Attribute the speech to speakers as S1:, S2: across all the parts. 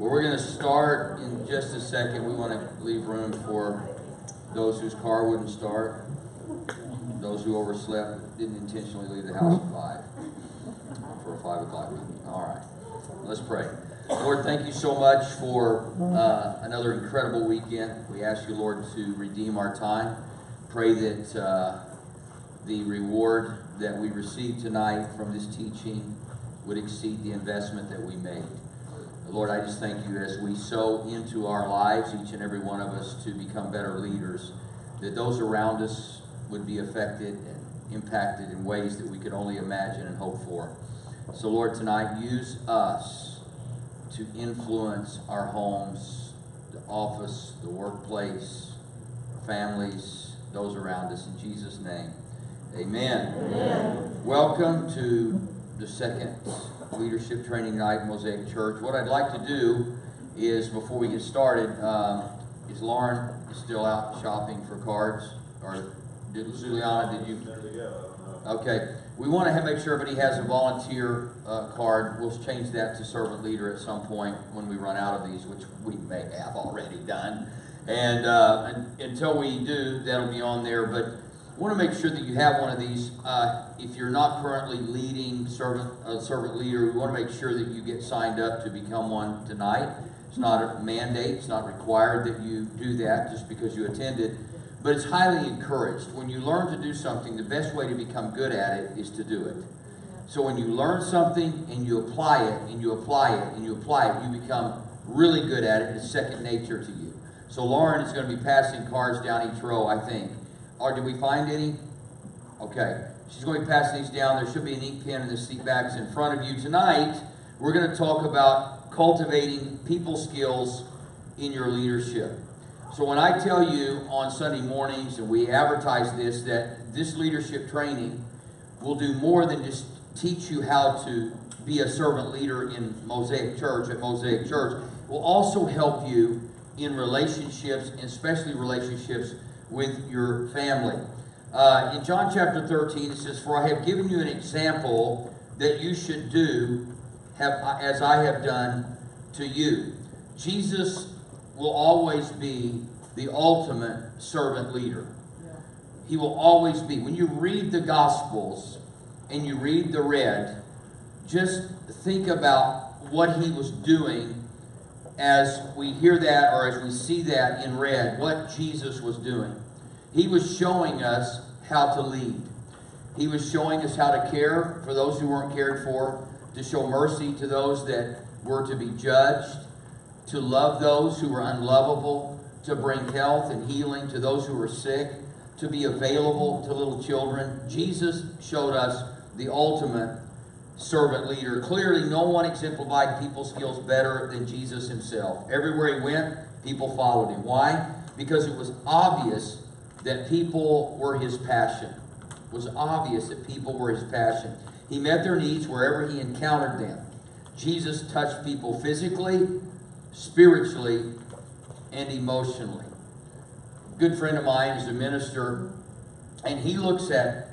S1: Well, we're going to start in just a second. We want to leave room for those whose car wouldn't start, those who overslept, didn't intentionally leave the house at 5 for a 5 o'clock meeting. All right. Let's pray. Lord, thank you so much for uh, another incredible weekend. We ask you, Lord, to redeem our time. Pray that uh, the reward that we receive tonight from this teaching would exceed the investment that we made. Lord, I just thank you as we sow into our lives, each and every one of us, to become better leaders, that those around us would be affected and impacted in ways that we could only imagine and hope for. So, Lord, tonight, use us to influence our homes, the office, the workplace, families, those around us. In Jesus' name, amen. amen. Welcome to the second leadership training night Mosaic Church. What I'd like to do is, before we get started, um, is Lauren still out shopping for cards? Or did Juliana, did you? Okay. We want to have, make sure everybody has a volunteer uh, card. We'll change that to servant leader at some point when we run out of these, which we may have already done. And, uh, and until we do, that'll be on there. But want to make sure that you have one of these. Uh, if you're not currently leading servant uh, servant leader, we want to make sure that you get signed up to become one tonight. It's not a mandate. It's not required that you do that just because you attended, but it's highly encouraged. When you learn to do something, the best way to become good at it is to do it. So when you learn something and you apply it and you apply it and you apply it, you become really good at it. It's second nature to you. So Lauren is going to be passing cards down each row, I think. Or did we find any? Okay. She's going to be passing these down. There should be an ink pen in the seat backs in front of you. Tonight, we're going to talk about cultivating people skills in your leadership. So when I tell you on Sunday mornings, and we advertise this, that this leadership training will do more than just teach you how to be a servant leader in Mosaic Church, at Mosaic Church, will also help you in relationships, especially relationships with your family. Uh, in John chapter 13, it says, For I have given you an example that you should do have, as I have done to you. Jesus will always be the ultimate servant leader. He will always be. When you read the Gospels and you read the red, just think about what he was doing as we hear that or as we see that in red, what Jesus was doing. He was showing us how to lead. He was showing us how to care for those who weren't cared for, to show mercy to those that were to be judged, to love those who were unlovable, to bring health and healing to those who were sick, to be available to little children. Jesus showed us the ultimate servant leader. Clearly, no one exemplified people skills better than Jesus himself. Everywhere he went, people followed him. Why? Because it was obvious that people were his passion. It was obvious that people were his passion. He met their needs wherever he encountered them. Jesus touched people physically, spiritually, and emotionally. A good friend of mine is a minister, and he looks at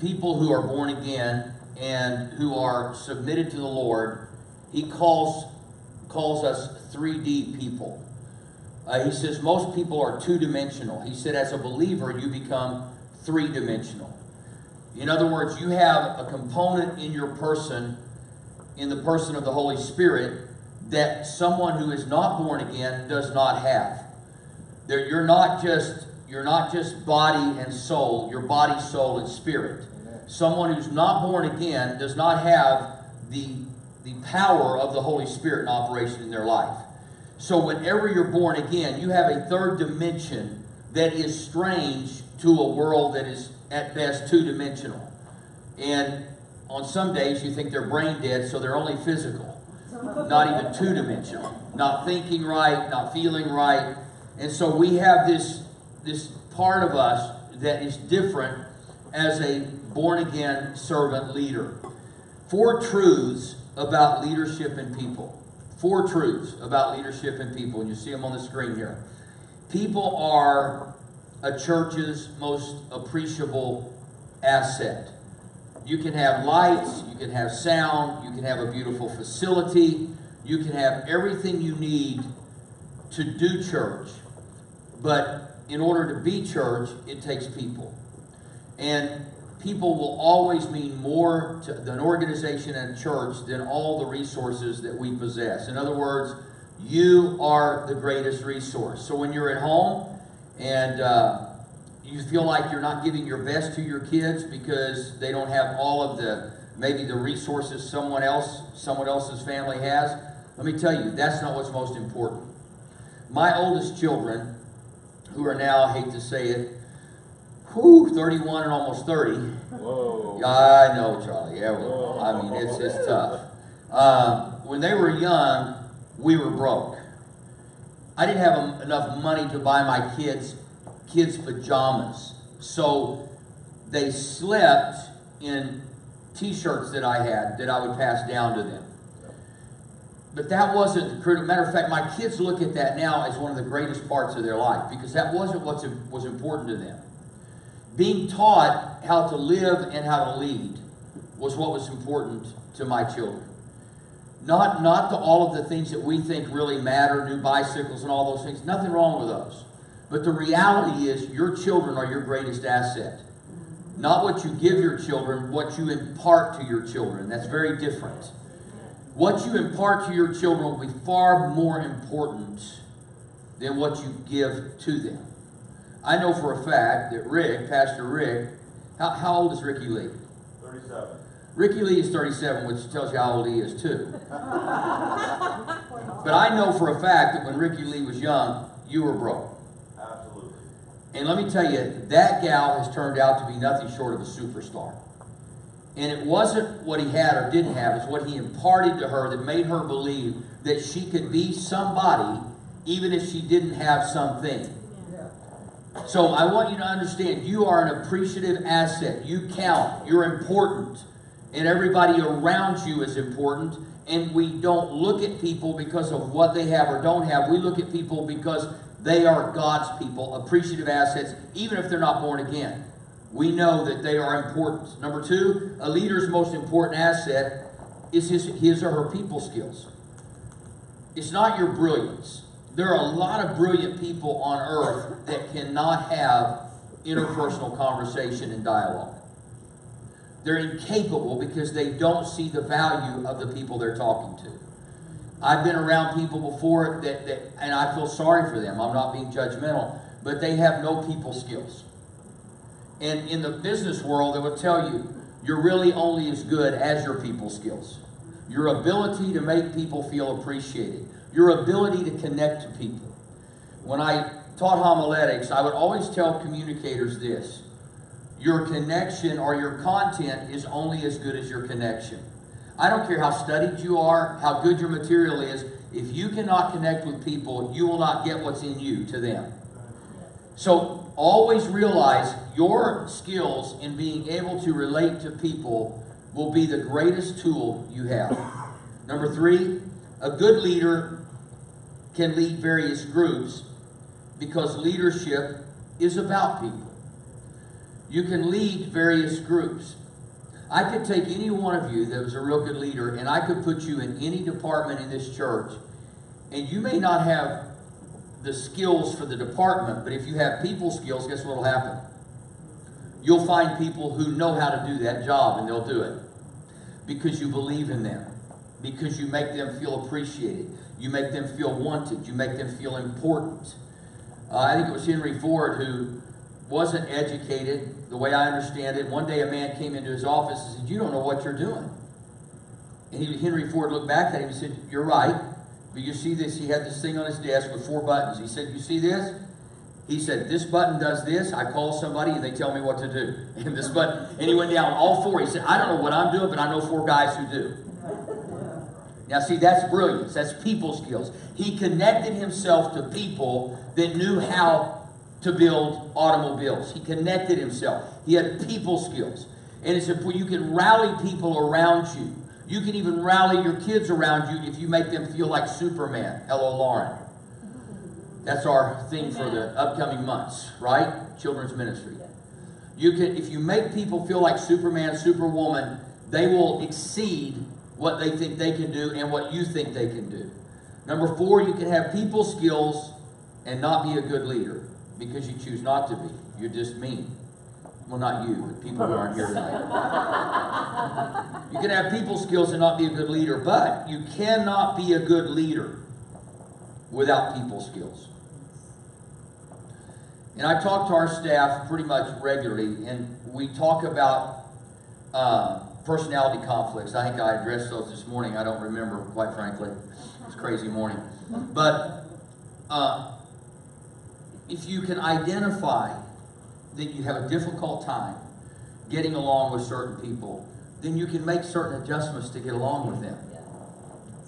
S1: people who are born again and who are submitted to the Lord. He calls calls us 3D people. Uh, he says most people are two dimensional. He said, as a believer, you become three dimensional. In other words, you have a component in your person, in the person of the Holy Spirit, that someone who is not born again does not have. There, you're not just you're not just body and soul. You're body, soul, and spirit. Someone who's not born again does not have the the power of the Holy Spirit in operation in their life. So, whenever you're born again, you have a third dimension that is strange to a world that is at best two dimensional. And on some days, you think they're brain dead, so they're only physical, not even two dimensional, not thinking right, not feeling right. And so, we have this, this part of us that is different as a born again servant leader. Four truths about leadership and people. Four truths about leadership and people, and you see them on the screen here. People are a church's most appreciable asset. You can have lights, you can have sound, you can have a beautiful facility, You can have everything you need to do church, but in order to be church, it takes people. And people will always mean more to an organization and church than all the resources that we possess. In other words, you are the greatest resource. So when you're at home and uh, you feel like you're not giving your best to your kids because they don't have all of the maybe the resources someone else someone else's family has, let me tell you, that's not what's most important. My oldest children, who are now, I hate to say it, whew, 31 and almost 30.
S2: Whoa.
S1: Yeah, I know, Charlie. Yeah, well, I mean, it's, it's tough. Uh, when they were young, we were broke. I didn't have enough money to buy my kids kids pajamas, so they slept in T-shirts that I had that I would pass down to them. But that wasn't the critical. Matter of fact, my kids look at that now as one of the greatest parts of their life because that wasn't what was important to them. Being taught how to live and how to lead was what was important to my children. Not, not to all of the things that we think really matter, new bicycles and all those things. Nothing wrong with those. But the reality is, your children are your greatest asset. Not what you give your children, what you impart to your children. That's very different. What you impart to your children will be far more important than what you give to them. I know for a fact that Rick, Pastor Rick, how, how old is Ricky Lee?
S2: 37.
S1: Ricky Lee is 37, which tells you how old he is, too. but I know for a fact that when Ricky Lee was young, you were broke.
S2: Absolutely.
S1: And let me tell you, that gal has turned out to be nothing short of a superstar. And it wasn't what he had or didn't have, it's what he imparted to her that made her believe that she could be somebody even if she didn't have something. So I want you to understand you are an appreciative asset. You count. You're important. And everybody around you is important. And we don't look at people because of what they have or don't have. We look at people because they are God's people, appreciative assets, even if they're not born again we know that they are important. Number two, a leader's most important asset is his, his or her people skills. It's not your brilliance. There are a lot of brilliant people on earth that cannot have interpersonal conversation and dialogue. They're incapable because they don't see the value of the people they're talking to. I've been around people before that, that and I feel sorry for them. I'm not being judgmental, but they have no people skills. And in the business world, they will tell you you're really only as good as your people skills. Your ability to make people feel appreciated, your ability to connect to people. When I taught homiletics, I would always tell communicators this your connection or your content is only as good as your connection. I don't care how studied you are, how good your material is, if you cannot connect with people, you will not get what's in you to them. So always realize your skills in being able to relate to people will be the greatest tool you have. Number three, a good leader can lead various groups because leadership is about people. You can lead various groups. I could take any one of you that was a real good leader and I could put you in any department in this church, and you may not have the skills for the department, but if you have people skills, guess what will happen? You'll find people who know how to do that job and they'll do it because you believe in them, because you make them feel appreciated, you make them feel wanted, you make them feel important. Uh, I think it was Henry Ford who wasn't educated the way I understand it. One day a man came into his office and said, You don't know what you're doing. And he, Henry Ford looked back at him and said, You're right. But you see this, he had this thing on his desk with four buttons. He said, You see this? He said, This button does this. I call somebody and they tell me what to do. And this button, and he went down all four. He said, I don't know what I'm doing, but I know four guys who do. Now, see, that's brilliance. That's people skills. He connected himself to people that knew how to build automobiles. He connected himself. He had people skills. And it's important you can rally people around you. You can even rally your kids around you if you make them feel like Superman. Hello, Lauren. That's our theme for the upcoming months, right? Children's ministry. You can, if you make people feel like Superman, Superwoman, they will exceed what they think they can do and what you think they can do. Number four, you can have people skills and not be a good leader because you choose not to be. You're just mean. Well, not you, but people who aren't here tonight. you can have people skills and not be a good leader, but you cannot be a good leader without people skills. And I talk to our staff pretty much regularly, and we talk about uh, personality conflicts. I think I addressed those this morning. I don't remember, quite frankly. It's a crazy morning. But uh, if you can identify that you have a difficult time getting along with certain people, then you can make certain adjustments to get along with them.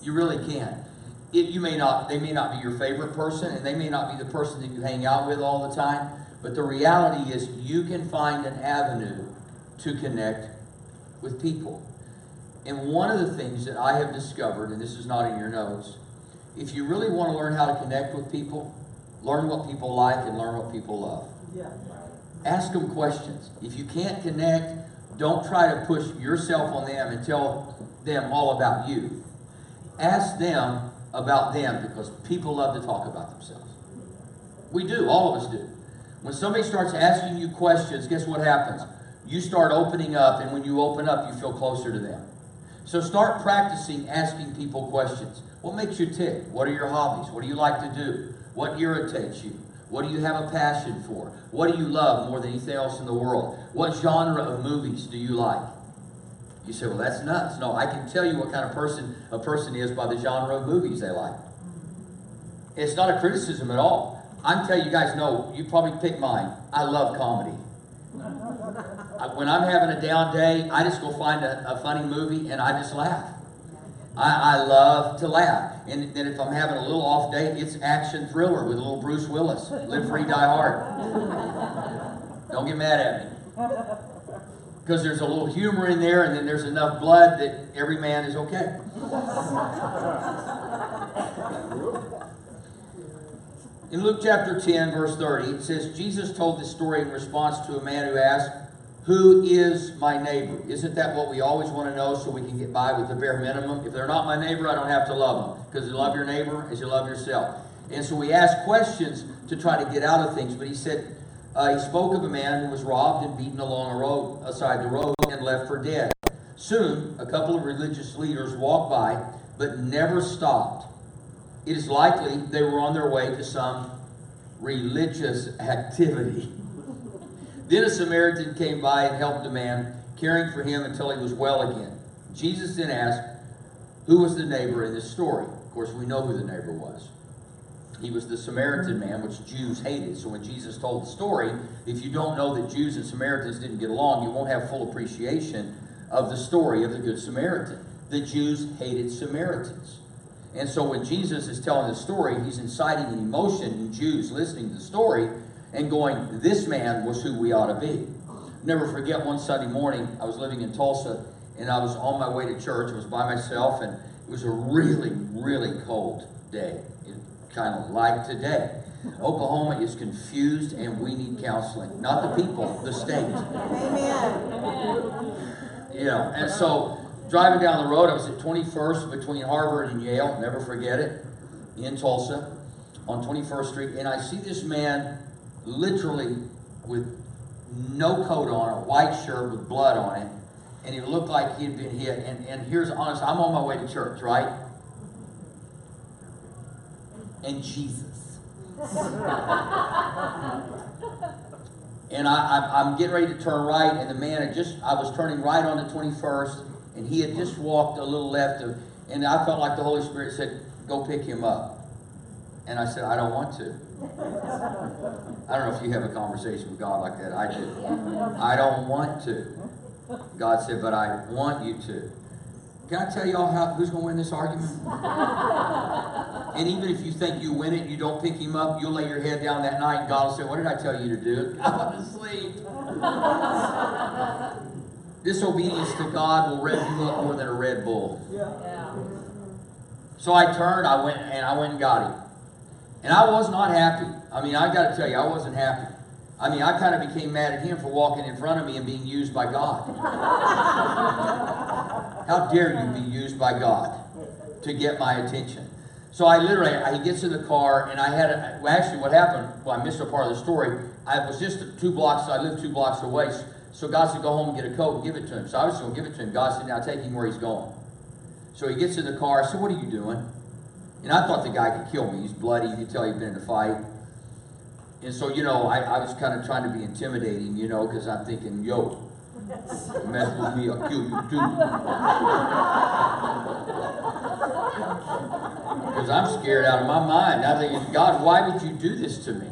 S1: You really can. It, you may not, they may not be your favorite person, and they may not be the person that you hang out with all the time. But the reality is, you can find an avenue to connect with people. And one of the things that I have discovered, and this is not in your notes, if you really want to learn how to connect with people, learn what people like and learn what people love.
S3: Yeah.
S1: Ask them questions. If you can't connect, don't try to push yourself on them and tell them all about you. Ask them about them because people love to talk about themselves. We do, all of us do. When somebody starts asking you questions, guess what happens? You start opening up, and when you open up, you feel closer to them. So start practicing asking people questions. What makes you tick? What are your hobbies? What do you like to do? What irritates you? What do you have a passion for? What do you love more than anything else in the world? What genre of movies do you like? You say, well, that's nuts. No, I can tell you what kind of person a person is by the genre of movies they like. It's not a criticism at all. I'm telling you guys, no, you probably pick mine. I love comedy. When I'm having a down day, I just go find a, a funny movie and I just laugh. I, I love to laugh. And then if I'm having a little off day, it's action thriller with a little Bruce Willis. Live free, die hard. Don't get mad at me. Because there's a little humor in there, and then there's enough blood that every man is okay. In Luke chapter 10, verse 30, it says, Jesus told this story in response to a man who asked, Who is my neighbor? Isn't that what we always want to know so we can get by with the bare minimum? If they're not my neighbor, I don't have to love them. Because you love your neighbor as you love yourself. And so we ask questions to try to get out of things. But he said, uh, he spoke of a man who was robbed and beaten along a road, aside the road, and left for dead. Soon, a couple of religious leaders walked by, but never stopped. It is likely they were on their way to some religious activity. then a Samaritan came by and helped the man, caring for him until he was well again. Jesus then asked, Who was the neighbor in this story? Of course, we know who the neighbor was. He was the Samaritan man, which Jews hated. So when Jesus told the story, if you don't know that Jews and Samaritans didn't get along, you won't have full appreciation of the story of the Good Samaritan. The Jews hated Samaritans. And so when Jesus is telling the story, he's inciting an emotion in Jews listening to the story and going, This man was who we ought to be. Never forget one Sunday morning, I was living in Tulsa and I was on my way to church. I was by myself and it was a really, really cold day. Kind of like today. Oklahoma is confused and we need counseling. Not the people, the state.
S3: Amen.
S1: You know, and so driving down the road, I was at 21st between Harvard and Yale, never forget it, in Tulsa, on 21st Street, and I see this man literally with no coat on, a white shirt with blood on it, and he looked like he had been hit. And, and here's honest, I'm on my way to church, right? And Jesus. And I, I'm getting ready to turn right, and the man had just, I was turning right on the 21st, and he had just walked a little left of, and I felt like the Holy Spirit said, go pick him up. And I said, I don't want to. I don't know if you have a conversation with God like that. I do. I don't want to. God said, but I want you to. Can I tell y'all how, who's going to win this argument? and even if you think you win it, you don't pick him up, you'll lay your head down that night and God will say, What did I tell you to do? I to sleep. Disobedience to God will rev you up more than a Red Bull. Yeah. So I turned, I went, and I went and got him. And I was not happy. I mean, I got to tell you, I wasn't happy. I mean, I kind of became mad at him for walking in front of me and being used by God. How dare you be used by God to get my attention? So I literally, I, he gets in the car, and I had, a, well, actually, what happened, well, I missed a part of the story. I was just two blocks, I lived two blocks away. So God said, go home and get a coat and give it to him. So I was going to give it to him. God said, now take him where he's going. So he gets in the car. I said, what are you doing? And I thought the guy could kill me. He's bloody. You could tell he'd been in a fight. And so, you know, I, I was kind of trying to be intimidating, you know, because I'm thinking, yo, mess with me, I'll kill you too. Because I'm scared out of my mind. I'm thinking, God, why would you do this to me?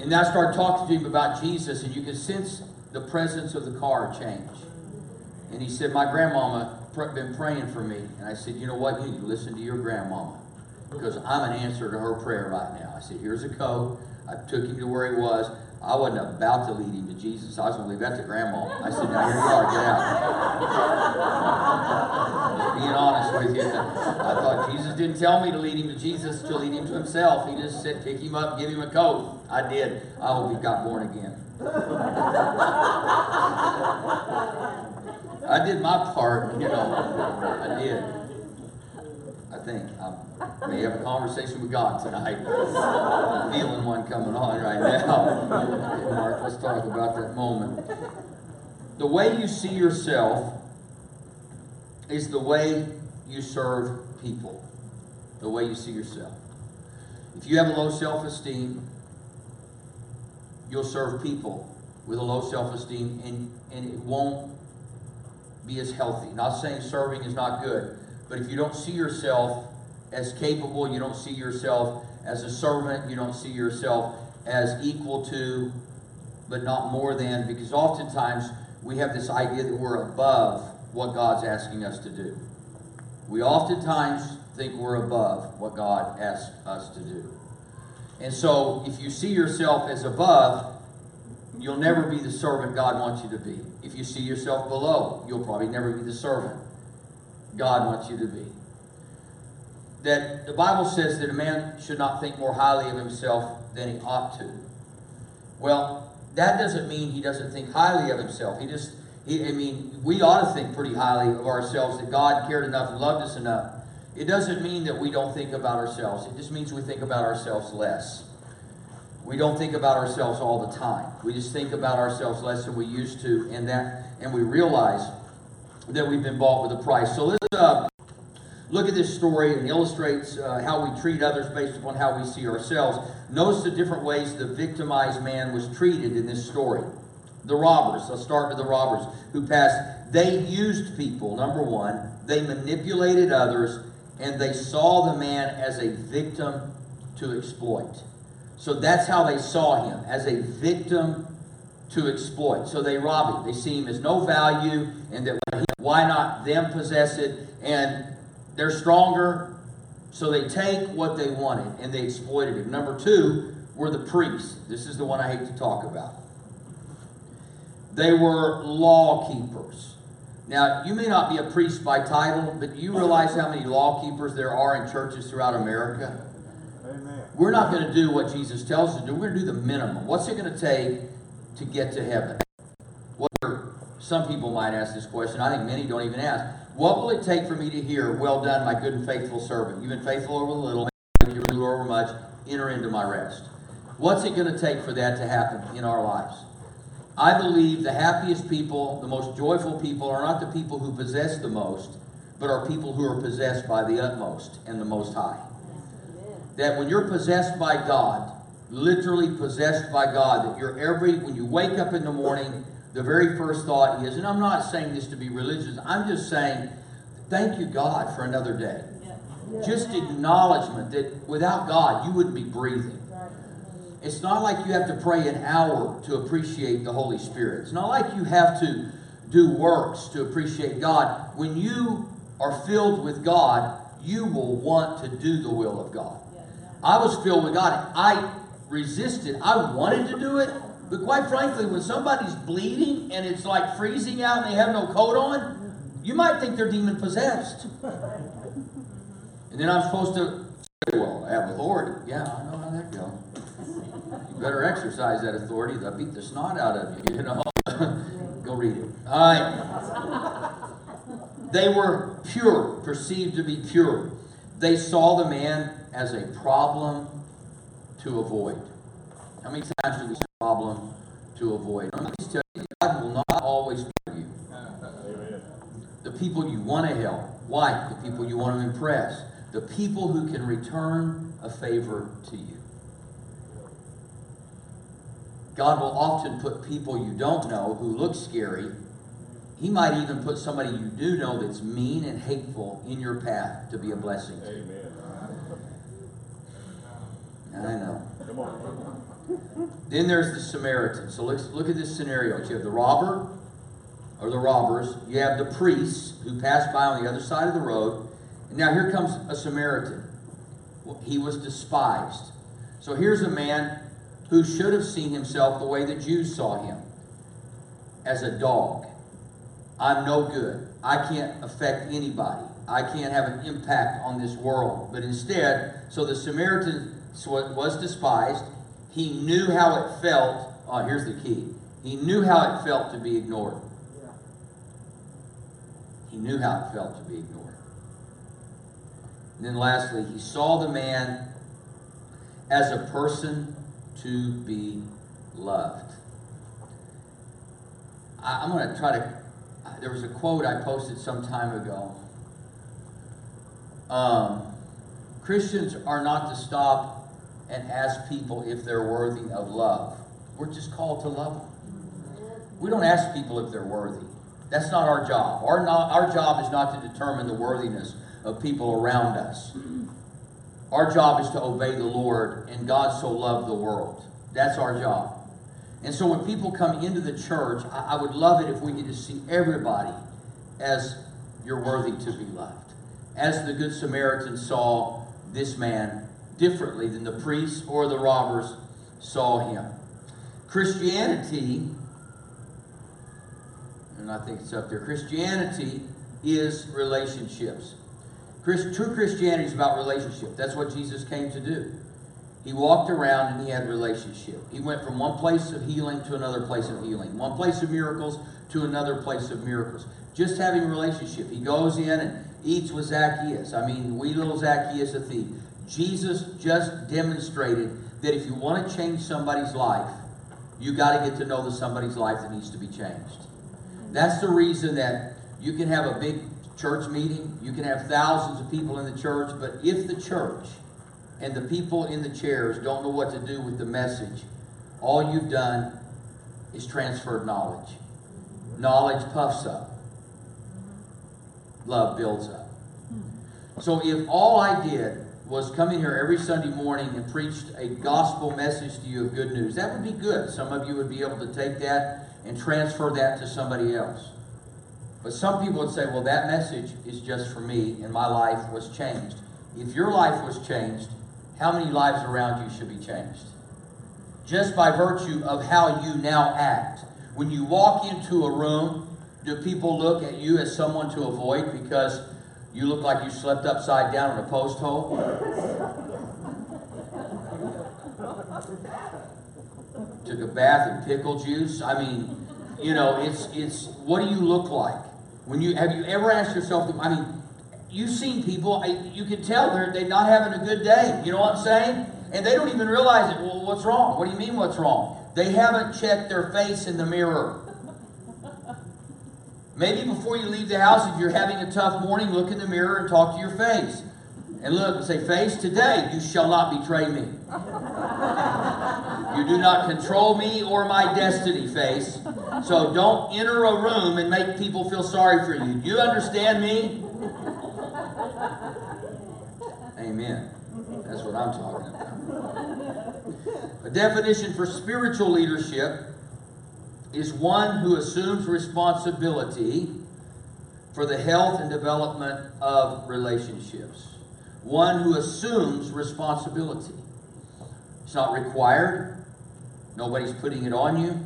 S1: And I started talking to him about Jesus, and you could sense the presence of the car change. And he said, My grandmama been praying for me. And I said, You know what? You listen to your grandmama. Because I'm an answer to her prayer right now. I said, Here's a coat. I took him to where he was. I wasn't about to lead him to Jesus. I was going to leave that to grandma. I said, Now here you are, get out. Being honest with you. I thought Jesus didn't tell me to lead him to Jesus, to lead him to himself. He just said, Pick him up, give him a coat. I did. I hope he got born again. I did my part, you know. I did. I think I may have a conversation with God tonight. I'm feeling one coming on right now. Mark, let's talk about that moment. The way you see yourself is the way you serve people. The way you see yourself. If you have a low self esteem, you'll serve people with a low self esteem and, and it won't be as healthy. Not saying serving is not good, but if you don't see yourself as capable, you don't see yourself as a servant, you don't see yourself as equal to, but not more than, because oftentimes we have this idea that we're above what God's asking us to do. We oftentimes think we're above what God asks us to do. And so if you see yourself as above, you'll never be the servant God wants you to be. If you see yourself below, you'll probably never be the servant God wants you to be. That the Bible says that a man should not think more highly of himself than he ought to. Well, that doesn't mean he doesn't think highly of himself. He just, he, I mean, we ought to think pretty highly of ourselves that God cared enough and loved us enough. It doesn't mean that we don't think about ourselves. It just means we think about ourselves less. We don't think about ourselves all the time. We just think about ourselves less than we used to, and that, and we realize that we've been bought with a price. So let's uh, look at this story and illustrates uh, how we treat others based upon how we see ourselves. Notice the different ways the victimized man was treated in this story. The robbers, let's start with the robbers who passed. They used people, number one. They manipulated others, and they saw the man as a victim to exploit. So that's how they saw him, as a victim to exploit. So they rob him. They see him as no value, and that why not them possess it? And they're stronger, so they take what they wanted and they exploited him. Number two were the priests. This is the one I hate to talk about. They were law keepers. Now, you may not be a priest by title, but you realize how many law keepers there are in churches throughout America?
S2: Amen.
S1: We're not going to do what Jesus tells us to do. We're going to do the minimum. What's it going to take to get to heaven? What some people might ask this question. I think many don't even ask. What will it take for me to hear, "Well done, my good and faithful servant. You've been faithful over the little, you're ruler over much. Enter into my rest." What's it going to take for that to happen in our lives? I believe the happiest people, the most joyful people, are not the people who possess the most, but are people who are possessed by the utmost and the most high that when you're possessed by God, literally possessed by God, that you're every, when you wake up in the morning, the very first thought is, and I'm not saying this to be religious, I'm just saying, thank you, God, for another day. Just acknowledgement that without God, you wouldn't be breathing. It's not like you have to pray an hour to appreciate the Holy Spirit. It's not like you have to do works to appreciate God. When you are filled with God, you will want to do the will of God. I was filled with God. I resisted. I wanted to do it. But quite frankly, when somebody's bleeding and it's like freezing out and they have no coat on, you might think they're demon possessed. And then I'm supposed to say, well, I have authority. Yeah, I know how that goes. You better exercise that authority. They'll beat the snot out of you, you know. Go read it. All right. They were pure, perceived to be pure. They saw the man as a problem to avoid. How many times do we see a problem to avoid? Just you, God will not always give you the people you want to help, like the people you want to impress, the people who can return a favor to you. God will often put people you don't know who look scary. He might even put somebody you do know that's mean and hateful in your path to be a blessing to you.
S2: Amen.
S1: I know.
S2: Come on.
S1: Then there's the Samaritan. So let's look at this scenario. You have the robber or the robbers. You have the priests who passed by on the other side of the road. And now here comes a Samaritan. Well, He was despised. So here's a man who should have seen himself the way the Jews saw him as a dog. I'm no good. I can't affect anybody. I can't have an impact on this world. But instead, so the Samaritan was despised. He knew how it felt. Oh, here's the key. He knew how it felt to be ignored. He knew how it felt to be ignored. And then lastly, he saw the man as a person to be loved. I, am going to try to. There was a quote I posted some time ago. Um, Christians are not to stop and ask people if they're worthy of love. We're just called to love them. We don't ask people if they're worthy. That's not our job. Our, not, our job is not to determine the worthiness of people around us. Our job is to obey the Lord, and God so loved the world. That's our job. And so when people come into the church, I, I would love it if we could just see everybody as you're worthy to be loved. As the Good Samaritan saw this man differently than the priests or the robbers saw him. Christianity, and I think it's up there, Christianity is relationships. True Christianity is about relationship. That's what Jesus came to do. He walked around and he had relationship. He went from one place of healing to another place of healing, one place of miracles to another place of miracles. Just having relationship. He goes in and eats with Zacchaeus. I mean, we little Zacchaeus, a thief. Jesus just demonstrated that if you want to change somebody's life, you got to get to know the somebody's life that needs to be changed. That's the reason that you can have a big church meeting, you can have thousands of people in the church, but if the church and the people in the chairs don't know what to do with the message, all you've done is transferred knowledge. Knowledge puffs up, love builds up. So if all I did was come in here every Sunday morning and preached a gospel message to you of good news, that would be good. Some of you would be able to take that and transfer that to somebody else. But some people would say, well, that message is just for me and my life was changed. If your life was changed, how many lives around you should be changed? Just by virtue of how you now act. When you walk into a room, do people look at you as someone to avoid because you look like you slept upside down in a post hole? Took a bath in pickle juice. I mean, you know, it's it's what do you look like? When you have you ever asked yourself? I mean, you've seen people. You can tell they're they're not having a good day. You know what I'm saying? And they don't even realize it. Well, what's wrong? What do you mean? What's wrong? They haven't checked their face in the mirror. Maybe before you leave the house, if you're having a tough morning, look in the mirror and talk to your face. And look and say, Face, today you shall not betray me. You do not control me or my destiny, face. So don't enter a room and make people feel sorry for you. Do you understand me? Amen. That's what I'm talking about. A definition for spiritual leadership is one who assumes responsibility for the health and development of relationships. One who assumes responsibility. It's not required, nobody's putting it on you.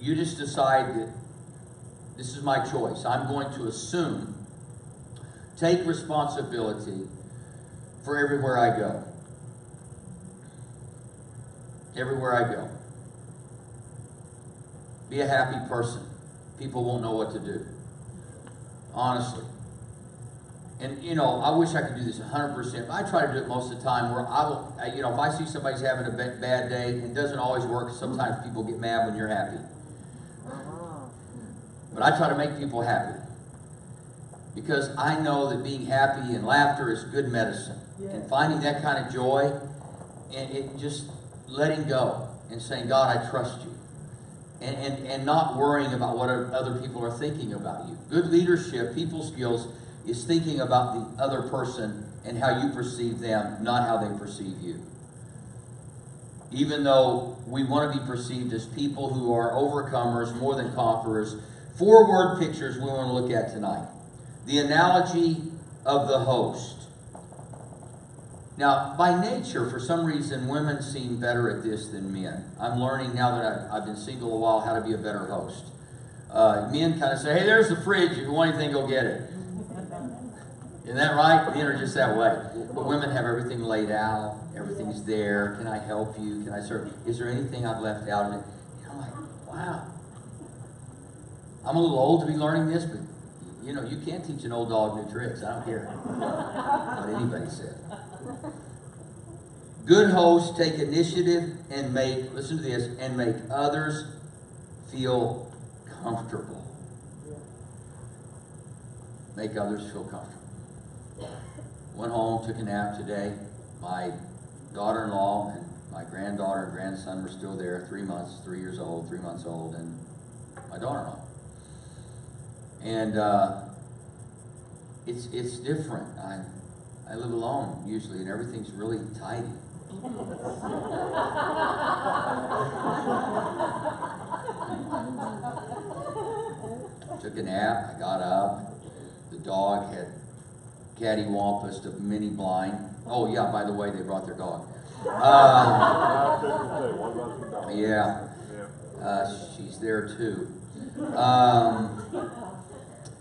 S1: You just decide that this is my choice. I'm going to assume, take responsibility for everywhere I go. everywhere I go. Be a happy person. People won't know what to do. Honestly. And you know, I wish I could do this 100%. But I try to do it most of the time where I will, I- you know, if I see somebody's having a bad day, it doesn't always work. Sometimes people get mad when you're happy. Uh-huh. But I try to make people happy. Because I know that being happy and laughter is good medicine. And finding that kind of joy and it just letting go and saying, God, I trust you. And, and, and not worrying about what other people are thinking about you. Good leadership, people skills, is thinking about the other person and how you perceive them, not how they perceive you. Even though we want to be perceived as people who are overcomers, more than conquerors, four word pictures we want to look at tonight. The analogy of the host. Now, by nature, for some reason, women seem better at this than men. I'm learning now that I've, I've been single a while how to be a better host. Uh, men kind of say, hey, there's the fridge. If you want anything, go get it. Isn't that right? Men are just that way. But women have everything laid out. Everything's there. Can I help you? Can I serve? Is there anything I've left out? And I'm like, wow. I'm a little old to be learning this, but you know, you can't teach an old dog new tricks. I don't care what anybody said. Good hosts take initiative and make, listen to this, and make others feel comfortable. Make others feel comfortable. Went home, took a nap today. My daughter in law and my granddaughter and grandson were still there, three months, three years old, three months old, and my daughter in law. And uh, it's, it's different. I, I live alone usually, and everything's really tidy. Took a nap, I got up. The dog had cattywampus a mini blind. Oh, yeah, by the way, they brought their dog. Uh,
S2: I was just gonna say, what about the dog?
S1: yeah,
S2: Yeah.
S1: uh, she's there too. Um,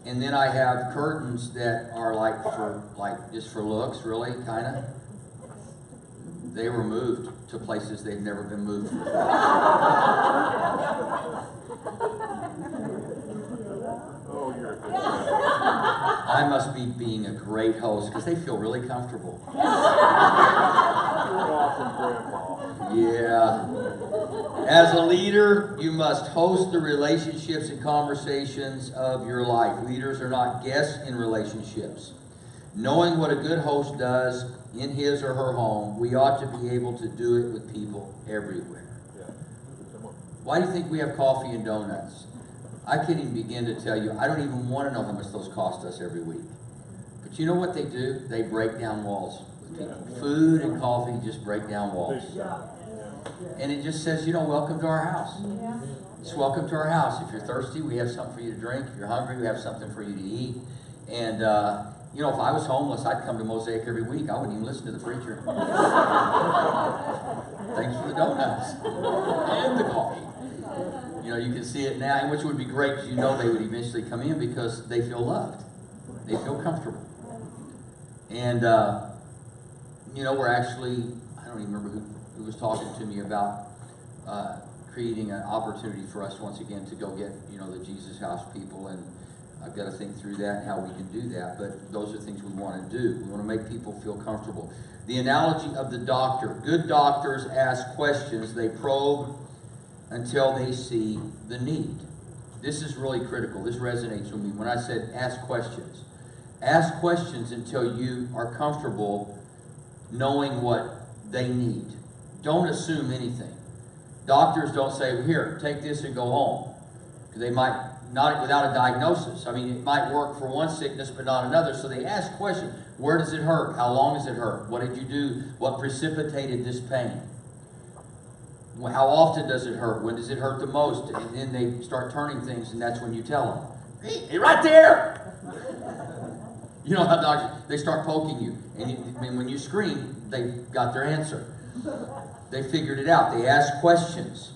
S1: and then I have curtains that are like for, like, just for looks, really, kinda. They were moved to places they've never been moved before.
S2: Oh, you're a good.
S1: I must be being a great host because they feel really comfortable.
S2: You're an awesome grandpa.
S1: Yeah. As a leader, you must host the relationships and conversations of your life. Leaders are not guests in relationships. Knowing what a good host does in his or her home, we ought to be able to do it with people everywhere.
S2: Yeah. Come on.
S1: Why do you think we have coffee and donuts? I can't even begin to tell you. I don't even want to know how much those cost us every week. But you know what they do? They break down walls with people. Food and coffee just break down walls.
S2: Yeah.
S1: And it just says, you know, welcome to our house. It's welcome to our house. If you're thirsty, we have something for you to drink. If you're hungry, we have something for you to eat. And, uh, you know, if I was homeless, I'd come to Mosaic every week. I wouldn't even listen to the preacher. Thanks for the donuts and the coffee. You know, you can see it now, and which would be great because you know they would eventually come in because they feel loved. They feel comfortable. And, uh, you know, we're actually, I don't even remember who, who was talking to me about uh, creating an opportunity for us once again to go get, you know, the Jesus House people. And I've got to think through that and how we can do that. But those are things we want to do. We want to make people feel comfortable. The analogy of the doctor good doctors ask questions, they probe until they see the need. This is really critical. This resonates with me when I said ask questions. Ask questions until you are comfortable knowing what they need. Don't assume anything. Doctors don't say, here, take this and go home. Because they might not without a diagnosis. I mean, it might work for one sickness but not another. So they ask questions. Where does it hurt? How long does it hurt? What did you do? What precipitated this pain? How often does it hurt? When does it hurt the most? And then they start turning things, and that's when you tell them, hey, right there! You know how doctors, they start poking you. And you, mean, when you scream, they've got their answer. They figured it out. They asked questions.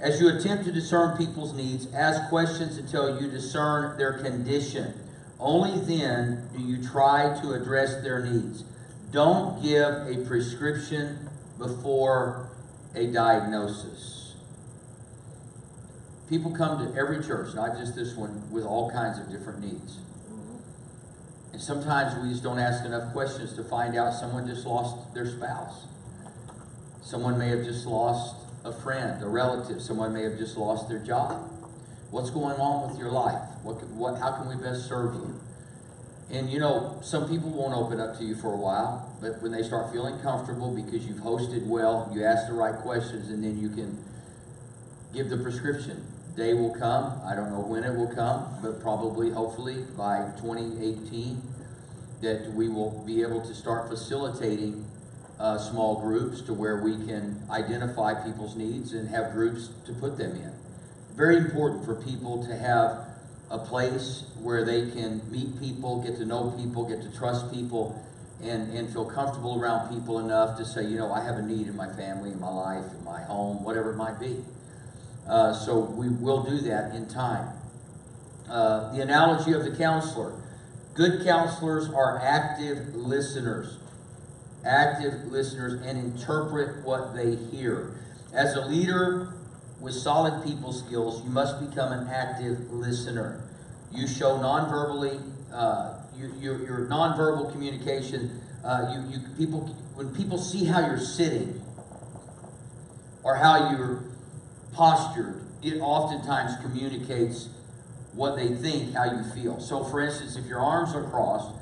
S1: As you attempt to discern people's needs, ask questions until you discern their condition. Only then do you try to address their needs. Don't give a prescription before a diagnosis. People come to every church, not just this one, with all kinds of different needs. And sometimes we just don't ask enough questions to find out someone just lost their spouse. Someone may have just lost a friend, a relative. Someone may have just lost their job. What's going on with your life? What, what, how can we best serve you? And you know, some people won't open up to you for a while, but when they start feeling comfortable because you've hosted well, you ask the right questions, and then you can give the prescription. Day will come. I don't know when it will come, but probably, hopefully, by 2018, that we will be able to start facilitating uh, small groups to where we can identify people's needs and have groups to put them in. Very important for people to have a place where they can meet people, get to know people, get to trust people, and, and feel comfortable around people enough to say, you know, I have a need in my family, in my life, in my home, whatever it might be. Uh, so we will do that in time. Uh, the analogy of the counselor. Good counselors are active listeners. Active listeners and interpret what they hear. As a leader with solid people skills, you must become an active listener. You show non-verbally, uh, you, your, your non-verbal communication. Uh, you, you people when people see how you're sitting or how you're postured, it oftentimes communicates what they think, how you feel. So, for instance, if your arms are crossed,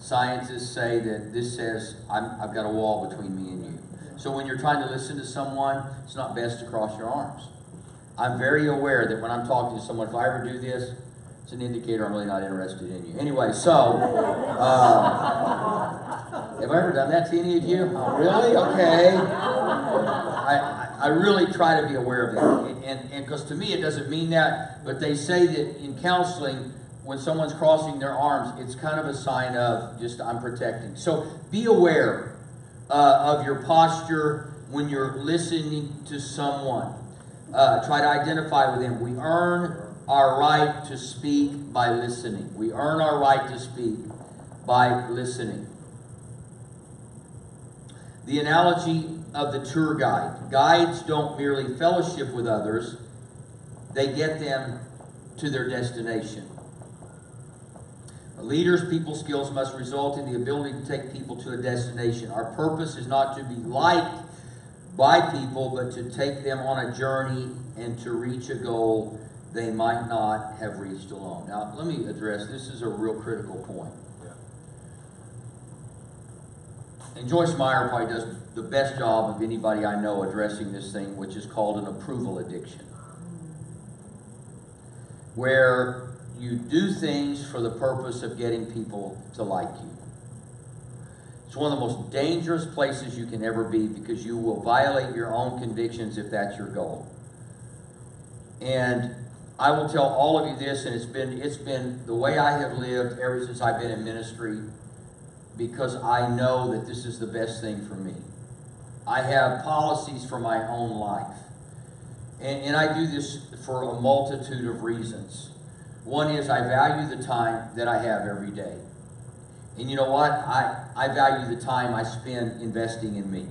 S1: scientists say that this says, I'm, I've got a wall between me and you. So, when you're trying to listen to someone, it's not best to cross your arms. I'm very aware that when I'm talking to someone, if I ever do this, it's an indicator I'm really not interested in you. Anyway, so, uh, have I ever done that to any of you? Oh, really? Okay. I, I- I really try to be aware of that. And and because to me, it doesn't mean that, but they say that in counseling, when someone's crossing their arms, it's kind of a sign of just I'm protecting. So be aware uh, of your posture when you're listening to someone. Uh, try to identify with them. We earn our right to speak by listening. We earn our right to speak by listening. The analogy of the tour guide. Guides don't merely fellowship with others, they get them to their destination. A leader's people skills must result in the ability to take people to a destination. Our purpose is not to be liked by people, but to take them on a journey and to reach a goal they might not have reached alone. Now, let me address this is a real critical point. And Joyce Meyer probably does the best job of anybody I know addressing this thing, which is called an approval addiction. Where you do things for the purpose of getting people to like you. It's one of the most dangerous places you can ever be because you will violate your own convictions if that's your goal. And I will tell all of you this, and it's been it's been the way I have lived ever since I've been in ministry because I know that this is the best thing for me. I have policies for my own life. And, and I do this for a multitude of reasons. One is I value the time that I have every day. And you know what? I, I value the time I spend investing in me.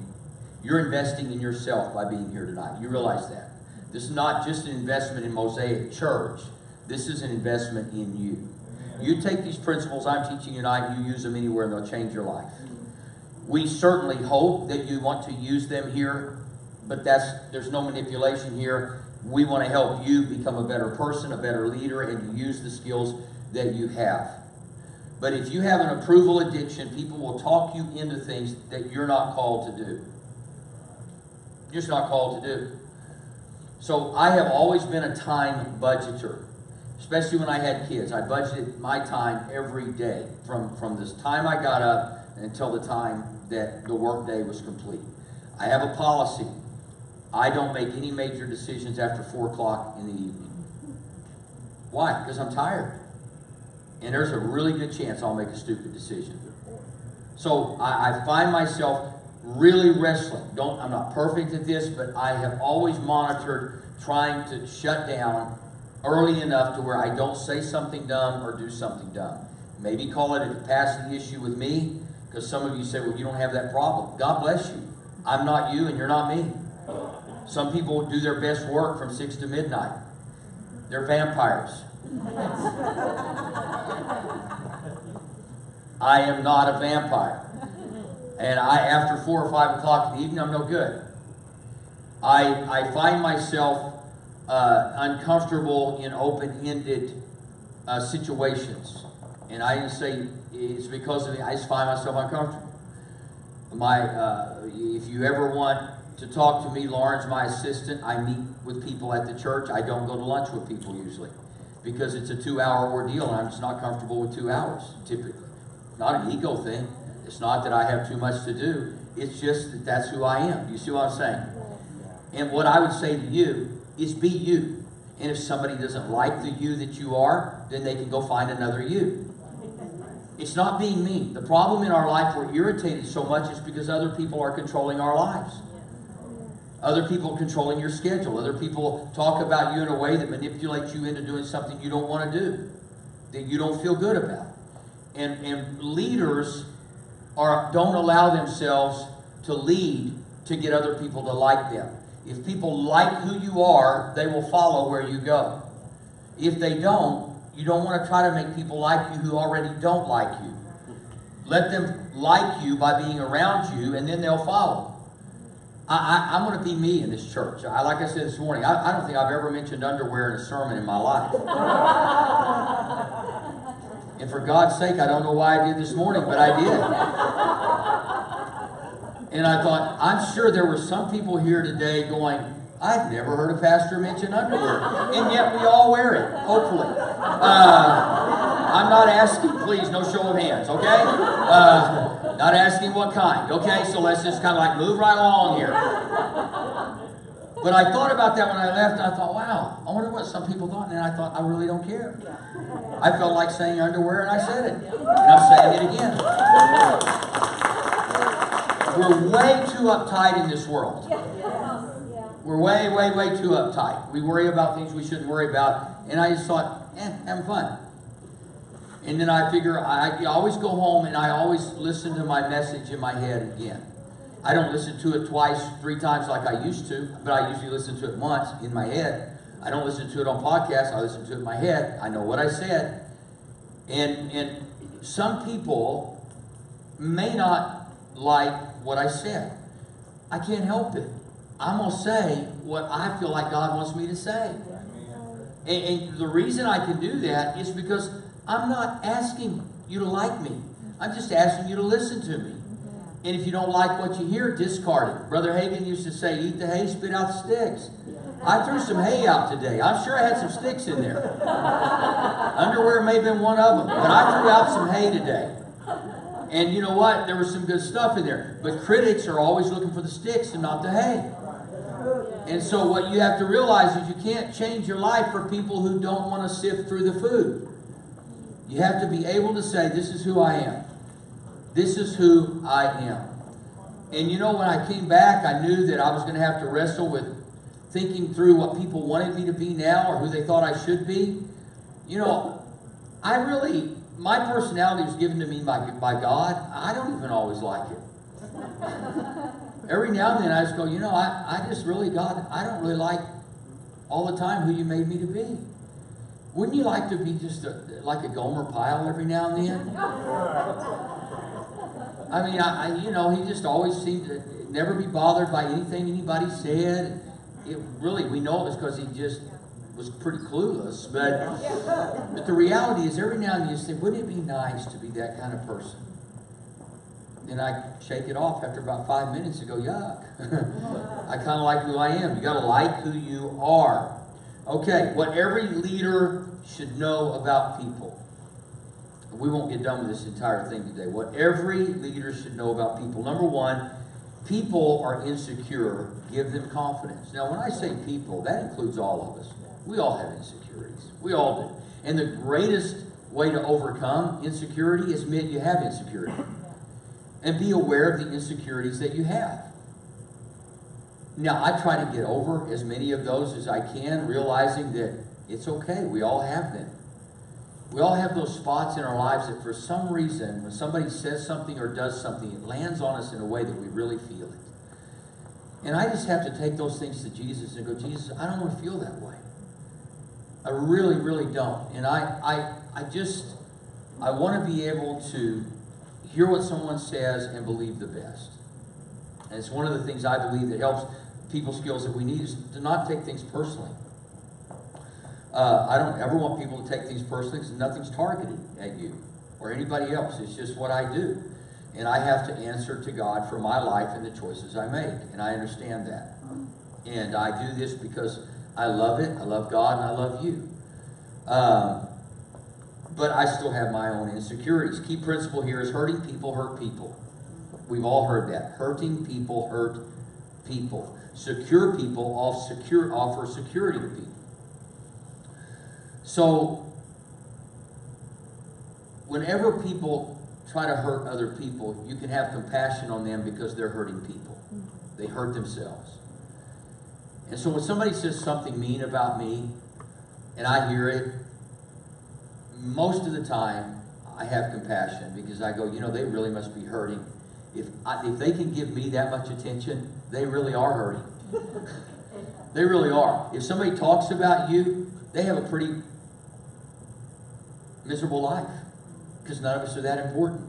S1: You're investing in yourself by being here tonight. You realize that. This is not just an investment in Mosaic Church. This is an investment in you. You take these principles I'm teaching you tonight, you use them anywhere, and they'll change your life. We certainly hope that you want to use them here, but that's there's no manipulation here. We want to help you become a better person, a better leader, and to use the skills that you have. But if you have an approval addiction, people will talk you into things that you're not called to do. You're just not called to do. So I have always been a time budgeter especially when I had kids. I budgeted my time every day from, from this time I got up until the time that the workday was complete. I have a policy. I don't make any major decisions after 4 o'clock in the evening. Why? Because I'm tired. And there's a really good chance I'll make a stupid decision. So I, I find myself really wrestling. Don't I'm not perfect at this, but I have always monitored trying to shut down early enough to where I don't say something dumb or do something dumb. Maybe call it a capacity issue with me, because some of you say, well, you don't have that problem. God bless you. I'm not you and you're not me. Some people do their best work from six to midnight. They're vampires. I am not a vampire. And I, after four or five o'clock in the evening, I'm no good. I, I find myself uh, uncomfortable in open-ended uh, situations. And I didn't say it's because of me, I just find myself uncomfortable. My, uh, if you ever want to talk to me, Lauren's my assistant. I meet with people at the church. I don't go to lunch with people usually because it's a two-hour ordeal, and I'm just not comfortable with two hours typically. Not an ego thing. It's not that I have too much to do. It's just that that's who I am. You see what I'm saying? And what I would say to you is be you. And if somebody doesn't like the you that you are, then they can go find another you. It's not being mean. The problem in our life, we're irritated so much is because other people are controlling our lives. Other people controlling your schedule. Other people talk about you in a way that manipulates you into doing something you don't want to do, that you don't feel good about. And, and leaders are, don't allow themselves to lead to get other people to like them. If people like who you are, they will follow where you go. If they don't, you don't want to try to make people like you who already don't like you. Let them like you by being around you, and then they'll follow. I, I, am going to be me in this church. I, like I said this morning, I, I don't think I've ever mentioned underwear in a sermon in my life. and for God's sake, I don't know why I did this morning, but I did. And I thought, I'm sure there were some people here today going, I've never heard a pastor mention underwear. And yet we all wear it, hopefully. Uh, I'm not asking, please, no show of hands, okay? Uh, not asking what kind, okay? So let's just kind of like move right along here. But I thought about that when I left, I thought, wow, I wonder what some people thought. And I thought, I really don't care. I felt like saying underwear, and I said it. And I'm saying it again. We're way too uptight in this world. We're way, way, way too uptight. We worry about things we shouldn't worry about. And I just thought, eh, having fun. And then I figure I, I always go home and I always listen to my message in my head again. I don't listen to it twice, three times like I used to, but I usually listen to it once in my head. I don't listen to it on podcasts, I listen to it in my head. I know what I said. And and some people may not like what I said. I can't help it. I'm going to say what I feel like God wants me to say. And, and, the reason I can do that is because I'm not asking you to like me. I'm just asking you to listen to me. And if you don't like what you hear, discard it. Brother Hagin used to say, eat the hay, spit out the sticks. I threw some hay out today. I'm sure I had some sticks in there. Underwear may have been one of them, but I threw out some hay today. And you know what? There was some good stuff in there. But critics are always looking for the sticks and not the hay. And so what you have to realize is you can't change your life for people who don't want to sift through the food. You have to be able to say, this is who I am. This is who I am. And you know, when I came back, I knew that I was going to have to wrestle with thinking through what people wanted me to be now or who they thought I should be. You know, I really, my personality was given to me by, by God. I don't even always like it. Every now and then I just go, you know, I, I just really, God, I don't really like all the time who you made me to be. Wouldn't you like to be just a, like a Gomer Pyle every now and then? I mean, I, I, you know, he just always seemed to never be bothered by anything anybody said. It really, we know it was because he just was pretty clueless. But, but the reality is, every now and then you say, wouldn't it be nice to be that kind of person? And I shake it off after about five minutes and go, yuck. I kind of like who I am. You got to like who you are. Okay, what every leader should know about people. We won't get done with this entire thing today. What every leader should know about people. Number one, people are insecure. Give them confidence. Now, when I say people, that includes all of us. We all have insecurities. We all do. And the greatest way to overcome insecurity is admit you have insecurity. And be aware of the insecurities that you have. Now, I try to get over as many of those as I can, realizing that it's okay. We all have them. We all have those spots in our lives that for some reason, when somebody says something or does something, it lands on us in a way that we really feel it. And I just have to take those things to Jesus and go, Jesus, I don't want to feel that way. I really, really don't. And I, I, I just, I want to be able to hear what someone says and believe the best. And it's one of the things I believe that helps people skills that we need is to not take things personally. Uh, I don't ever want people to take things personally because nothing's targeted at you or anybody else. It's just what I do. And I have to answer to God for my life and the choices I make. And I understand that. And I do this because I love it. I love God and I love you. Um, but I still have my own insecurities. Key principle here is hurting people hurt people. We've all heard that. Hurting people hurt people. Secure people off secure, offer security to people. So, whenever people try to hurt other people, you can have compassion on them because they're hurting people. They hurt themselves. And so, when somebody says something mean about me, and I hear it, most of the time I have compassion because I go, you know, they really must be hurting. If, I, if they can give me that much attention, they really are hurting. they really are. If somebody talks about you, they have a pretty miserable life because none of us are that important.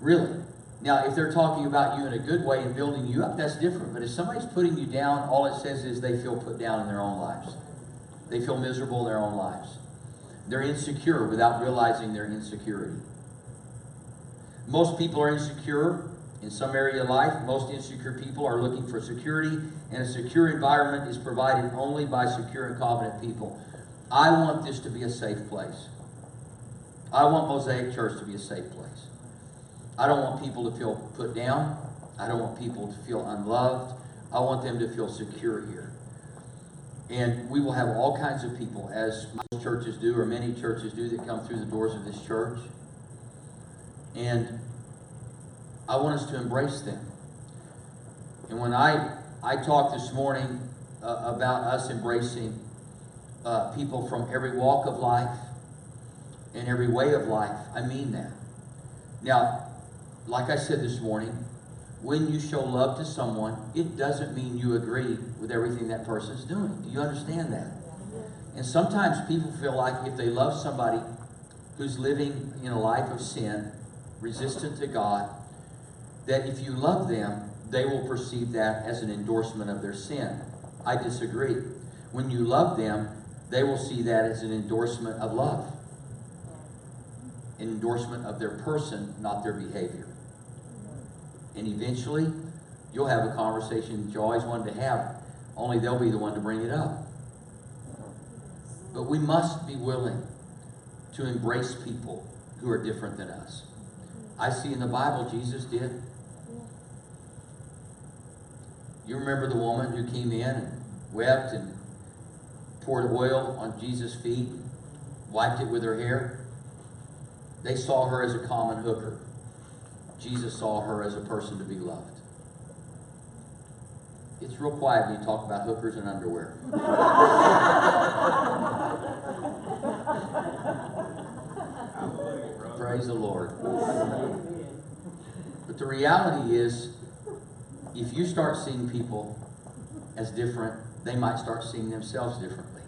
S1: Really. Now, if they're talking about you in a good way and building you up, that's different. But if somebody's putting you down, all it says is they feel put down in their own lives. They feel miserable in their own lives. They're insecure without realizing their insecurity. Most people are insecure in some area of life. Most insecure people are looking for security, and a secure environment is provided only by secure and confident people. I want this to be a safe place. I want Mosaic Church to be a safe place. I don't want people to feel put down. I don't want people to feel unloved. I want them to feel secure here. And we will have all kinds of people, as most churches do, or many churches do, that come through the doors of this church. And I want us to embrace them. And when I, I talked this morning uh, about us embracing uh, people from every walk of life and every way of life, I mean that. Now, like I said this morning, when you show love to someone, it doesn't mean you agree with everything that person's doing. Do you understand that? And sometimes people feel like if they love somebody who's living in a life of sin, resistant to God, that if you love them, they will perceive that as an endorsement of their sin. I disagree. When you love them, they will see that as an endorsement of love, an endorsement of their person, not their behavior. And eventually, you'll have a conversation that you always wanted to have, only they'll be the one to bring it up. But we must be willing to embrace people who are different than us. I see in the Bible Jesus did. You remember the woman who came in and wept and poured oil on Jesus' feet, wiped it with her hair? They saw her as a common hooker. Jesus saw her as a person to be loved. It's real quiet when you talk about hookers and underwear. Praise the Lord. But the reality is, if you start seeing people as different, they might start seeing themselves differently,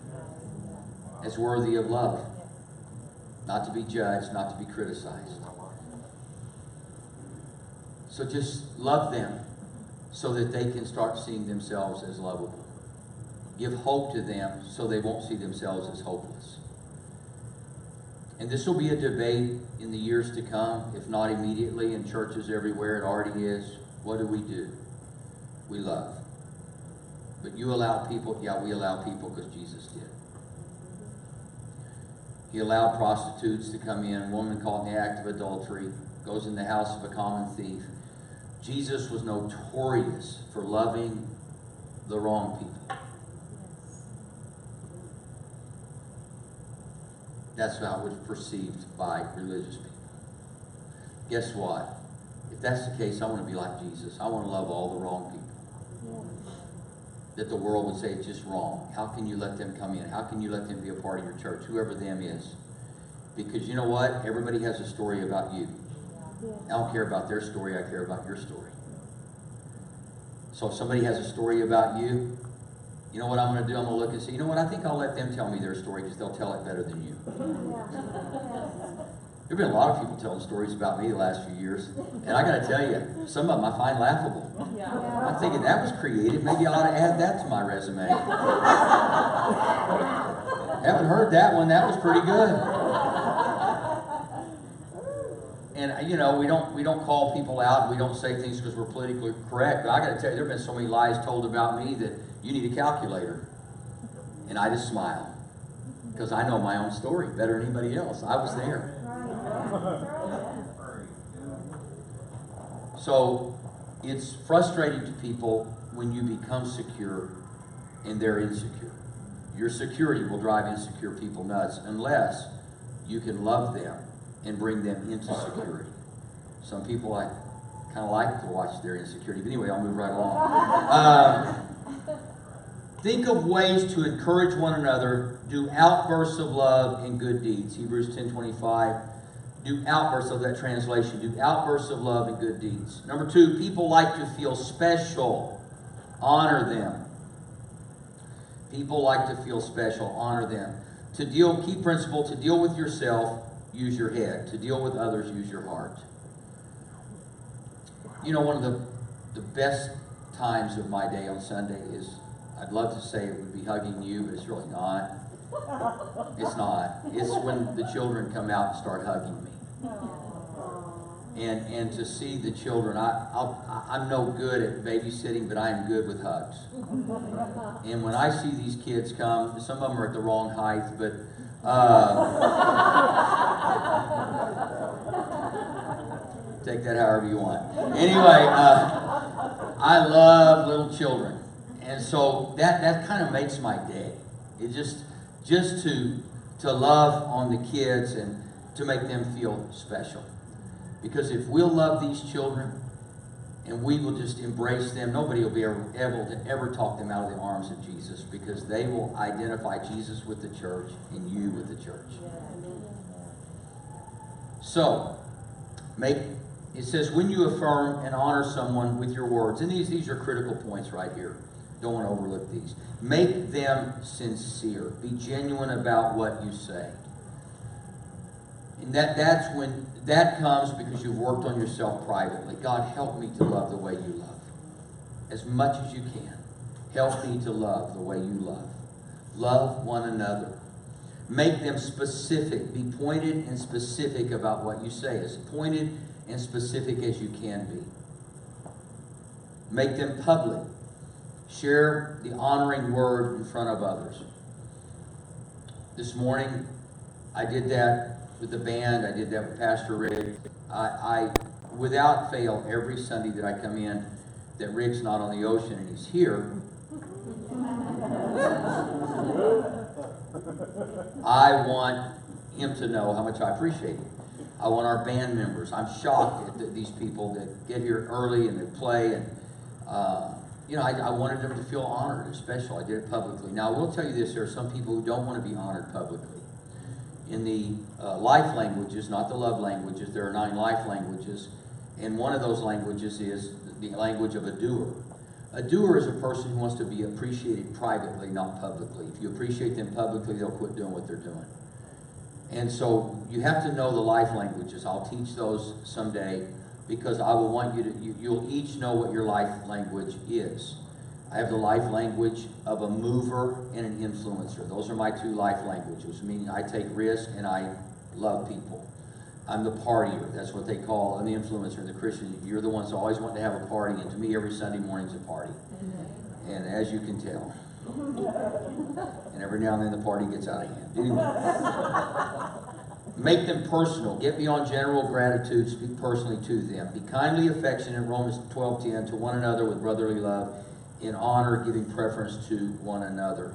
S1: as worthy of love, not to be judged, not to be criticized. So just love them so that they can start seeing themselves as lovable. Give hope to them so they won't see themselves as hopeless. And this will be a debate in the years to come, if not immediately, in churches everywhere. It already is. What do we do? We love. But you allow people, yeah, we allow people because Jesus did. He allowed prostitutes to come in, woman caught in the act of adultery, goes in the house of a common thief. Jesus was notorious for loving the wrong people. That's how it was perceived by religious people. Guess what? If that's the case, I want to be like Jesus. I want to love all the wrong people. That the world would say it's just wrong. How can you let them come in? How can you let them be a part of your church? Whoever them is. Because you know what? Everybody has a story about you. I don't care about their story, I care about your story. So if somebody has a story about you, you know what I'm gonna do? I'm gonna look and say, you know what, I think I'll let them tell me their story because they'll tell it better than you. There've been a lot of people telling stories about me the last few years, and I gotta tell you, some of them I find laughable. I'm thinking that was creative. Maybe I ought to add that to my resume. Haven't heard that one. That was pretty good. And you know, we don't we don't call people out. We don't say things because we're politically correct. But I got to tell you, there've been so many lies told about me that you need a calculator, and I just smile because I know my own story better than anybody else. I was there. So it's frustrating to people when you become secure and they're insecure. Your security will drive insecure people nuts unless you can love them and bring them into security. Some people I kind of like to watch their insecurity. But anyway, I'll move right along. Um, think of ways to encourage one another. Do outbursts of love and good deeds. Hebrews 10:25 do outbursts of that translation, do outbursts of love and good deeds. Number two, people like to feel special. Honor them. People like to feel special. Honor them. To deal, key principle, to deal with yourself, use your head. To deal with others, use your heart. You know, one of the, the best times of my day on Sunday is, I'd love to say it would be hugging you, but it's really not. It's not. It's when the children come out and start hugging me. And, and to see the children, I, I'll, I'm no good at babysitting, but I am good with hugs. And when I see these kids come, some of them are at the wrong height, but uh, take that however you want. Anyway, uh, I love little children, and so that that kind of makes my day. It just just to to love on the kids and to make them feel special. Because if we'll love these children and we will just embrace them, nobody will be able, able to ever talk them out of the arms of Jesus because they will identify Jesus with the church and you with the church. So, make it says when you affirm and honor someone with your words, and these, these are critical points right here. Don't want to overlook these. Make them sincere. Be genuine about what you say. And that, that's when that comes because you've worked on yourself privately. God, help me to love the way you love. As much as you can. Help me to love the way you love. Love one another. Make them specific. Be pointed and specific about what you say. As pointed and specific as you can be. Make them public. Share the honoring word in front of others. This morning, I did that with the band. I did that with Pastor Rick. I, I, without fail, every Sunday that I come in, that Rick's not on the ocean and he's here, I want him to know how much I appreciate him. I want our band members. I'm shocked at the, these people that get here early and they play and. Uh, you know, I, I, wanted them to feel honored and special. I did it publicly. Now, I will tell you this there are some people who don't want to be honored publicly. In the uh, life languages, not the love languages, there are nine life languages, and one of those languages is the language of a doer. A doer is a person who wants to be appreciated privately, not publicly. If you appreciate them publicly, they'll quit doing what they're doing. And so you have to know the life languages. I'll teach those someday because I will want you to, you, you'll each know what your life language is. I have the life language of a mover and an influencer. Those are my two life languages, meaning I take risk and I love people. I'm the partier. That's what they call an influencer, the Christian. You're the ones that always want to have a party, and to me, every Sunday morning's a party. And as you can tell, and every now and then the party gets out of hand. Anyway. Make them personal. Get beyond general gratitude. Speak personally to them. Be kindly affectionate, Romans 12.10, to one another with brotherly love, in honor, giving preference to one another.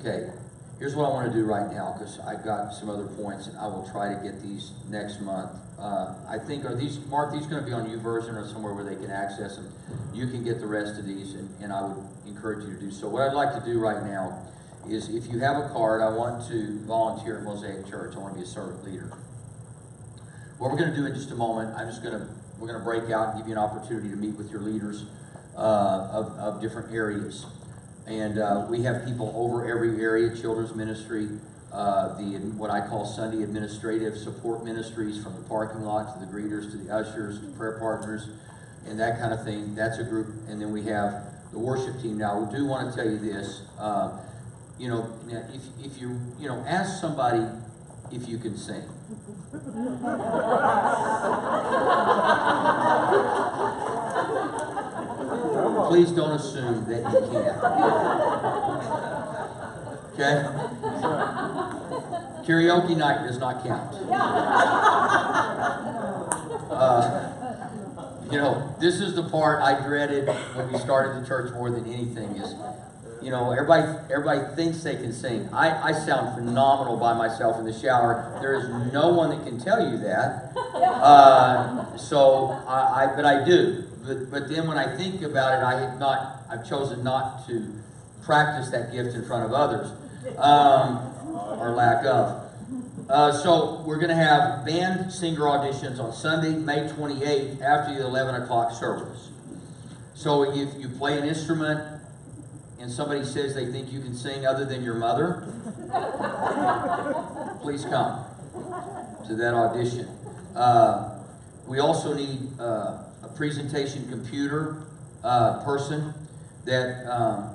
S1: Okay, here's what I want to do right now, because I've got some other points, and I will try to get these next month. Uh, I think, are these, Mark, these going to be on YouVersion or somewhere where they can access them? You can get the rest of these, and, and I would encourage you to do so. What I'd like to do right now is if you have a card, I want to volunteer at Mosaic Church. I want to be a servant leader. What we're going to do in just a moment, I'm just going to we're going to break out and give you an opportunity to meet with your leaders. Uh, of, of different areas. And uh, we have people over every area, children's ministry, uh, the, what I call Sunday administrative support ministries, from the parking lot to the greeters to the ushers to prayer partners and that kind of thing. That's a group. And then we have the worship team. Now, we do want to tell you this. Uh, you know, if, if you, you know, ask somebody if you can sing. Please don't assume that you can. Okay? Karaoke night does not count. Uh, you know, this is the part I dreaded when we started the church more than anything is, you know, everybody everybody thinks they can sing. I, I sound phenomenal by myself in the shower. There is no one that can tell you that. Uh, so I, I but I do. But but then when I think about it, I have not I've chosen not to practice that gift in front of others. Um, or lack of. Uh, so we're going to have band singer auditions on Sunday, May 28th, after the 11 o'clock service. So if you play an instrument and somebody says they think you can sing other than your mother, please come to that audition. Uh, we also need uh, presentation computer uh, person that um,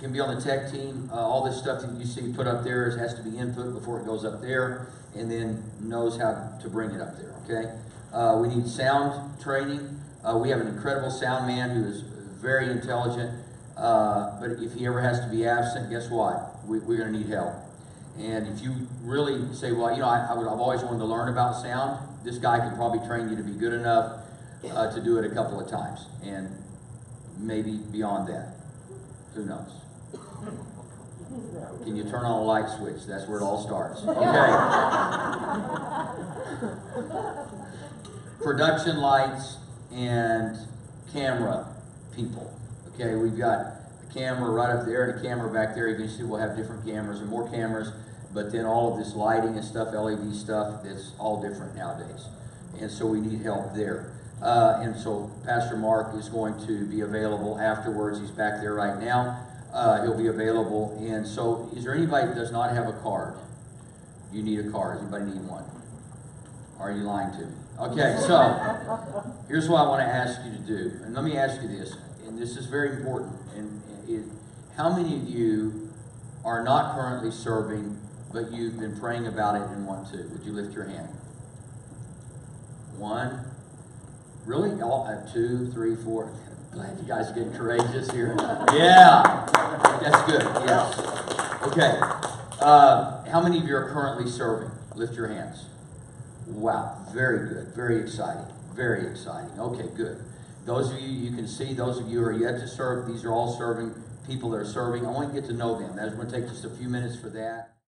S1: can be on the tech team. Uh, all this stuff that you see put up there has to be input before it goes up there, and then knows how to bring it up there. Okay. Uh, we need sound training. Uh, we have an incredible sound man who is very intelligent. Uh, but if he ever has to be absent, guess what? We, we're going to need help. And if you really say, well, you know, I, I would, I've always wanted to learn about sound, this guy can probably train you to be good enough uh, to do it a couple of times, and maybe beyond that. Who knows? Can you turn on a light switch? That's where it all starts. Okay. Production lights and camera people. Okay, we've got a camera right up there and a camera back there. Eventually, we'll have different cameras and more cameras. But then all of this lighting and stuff, LED stuff, it's all different nowadays. And so we need help there. Uh, and so Pastor Mark is going to be available afterwards. He's back there right now. Uh, he'll be available. And so, is there anybody that does not have a card? You need a card. Does anybody need one? Are you lying to me? Okay, so here's what I want to ask you to do. And let me ask you this, and this is very important. And it, how many of you are not currently serving, but you've been praying about it and want to? Would you lift your hand? One. Really? All uh, two, three, four. Glad you guys are getting courageous here. Yeah, that's good. Yes. Okay. Uh, how many of you are currently serving? Lift your hands. Wow, very good, very exciting, very exciting. Okay, good. Those of you you can see, those of you who are yet to serve, these are all serving people that are serving. I want to get to know them. That's going to take just a few minutes for that.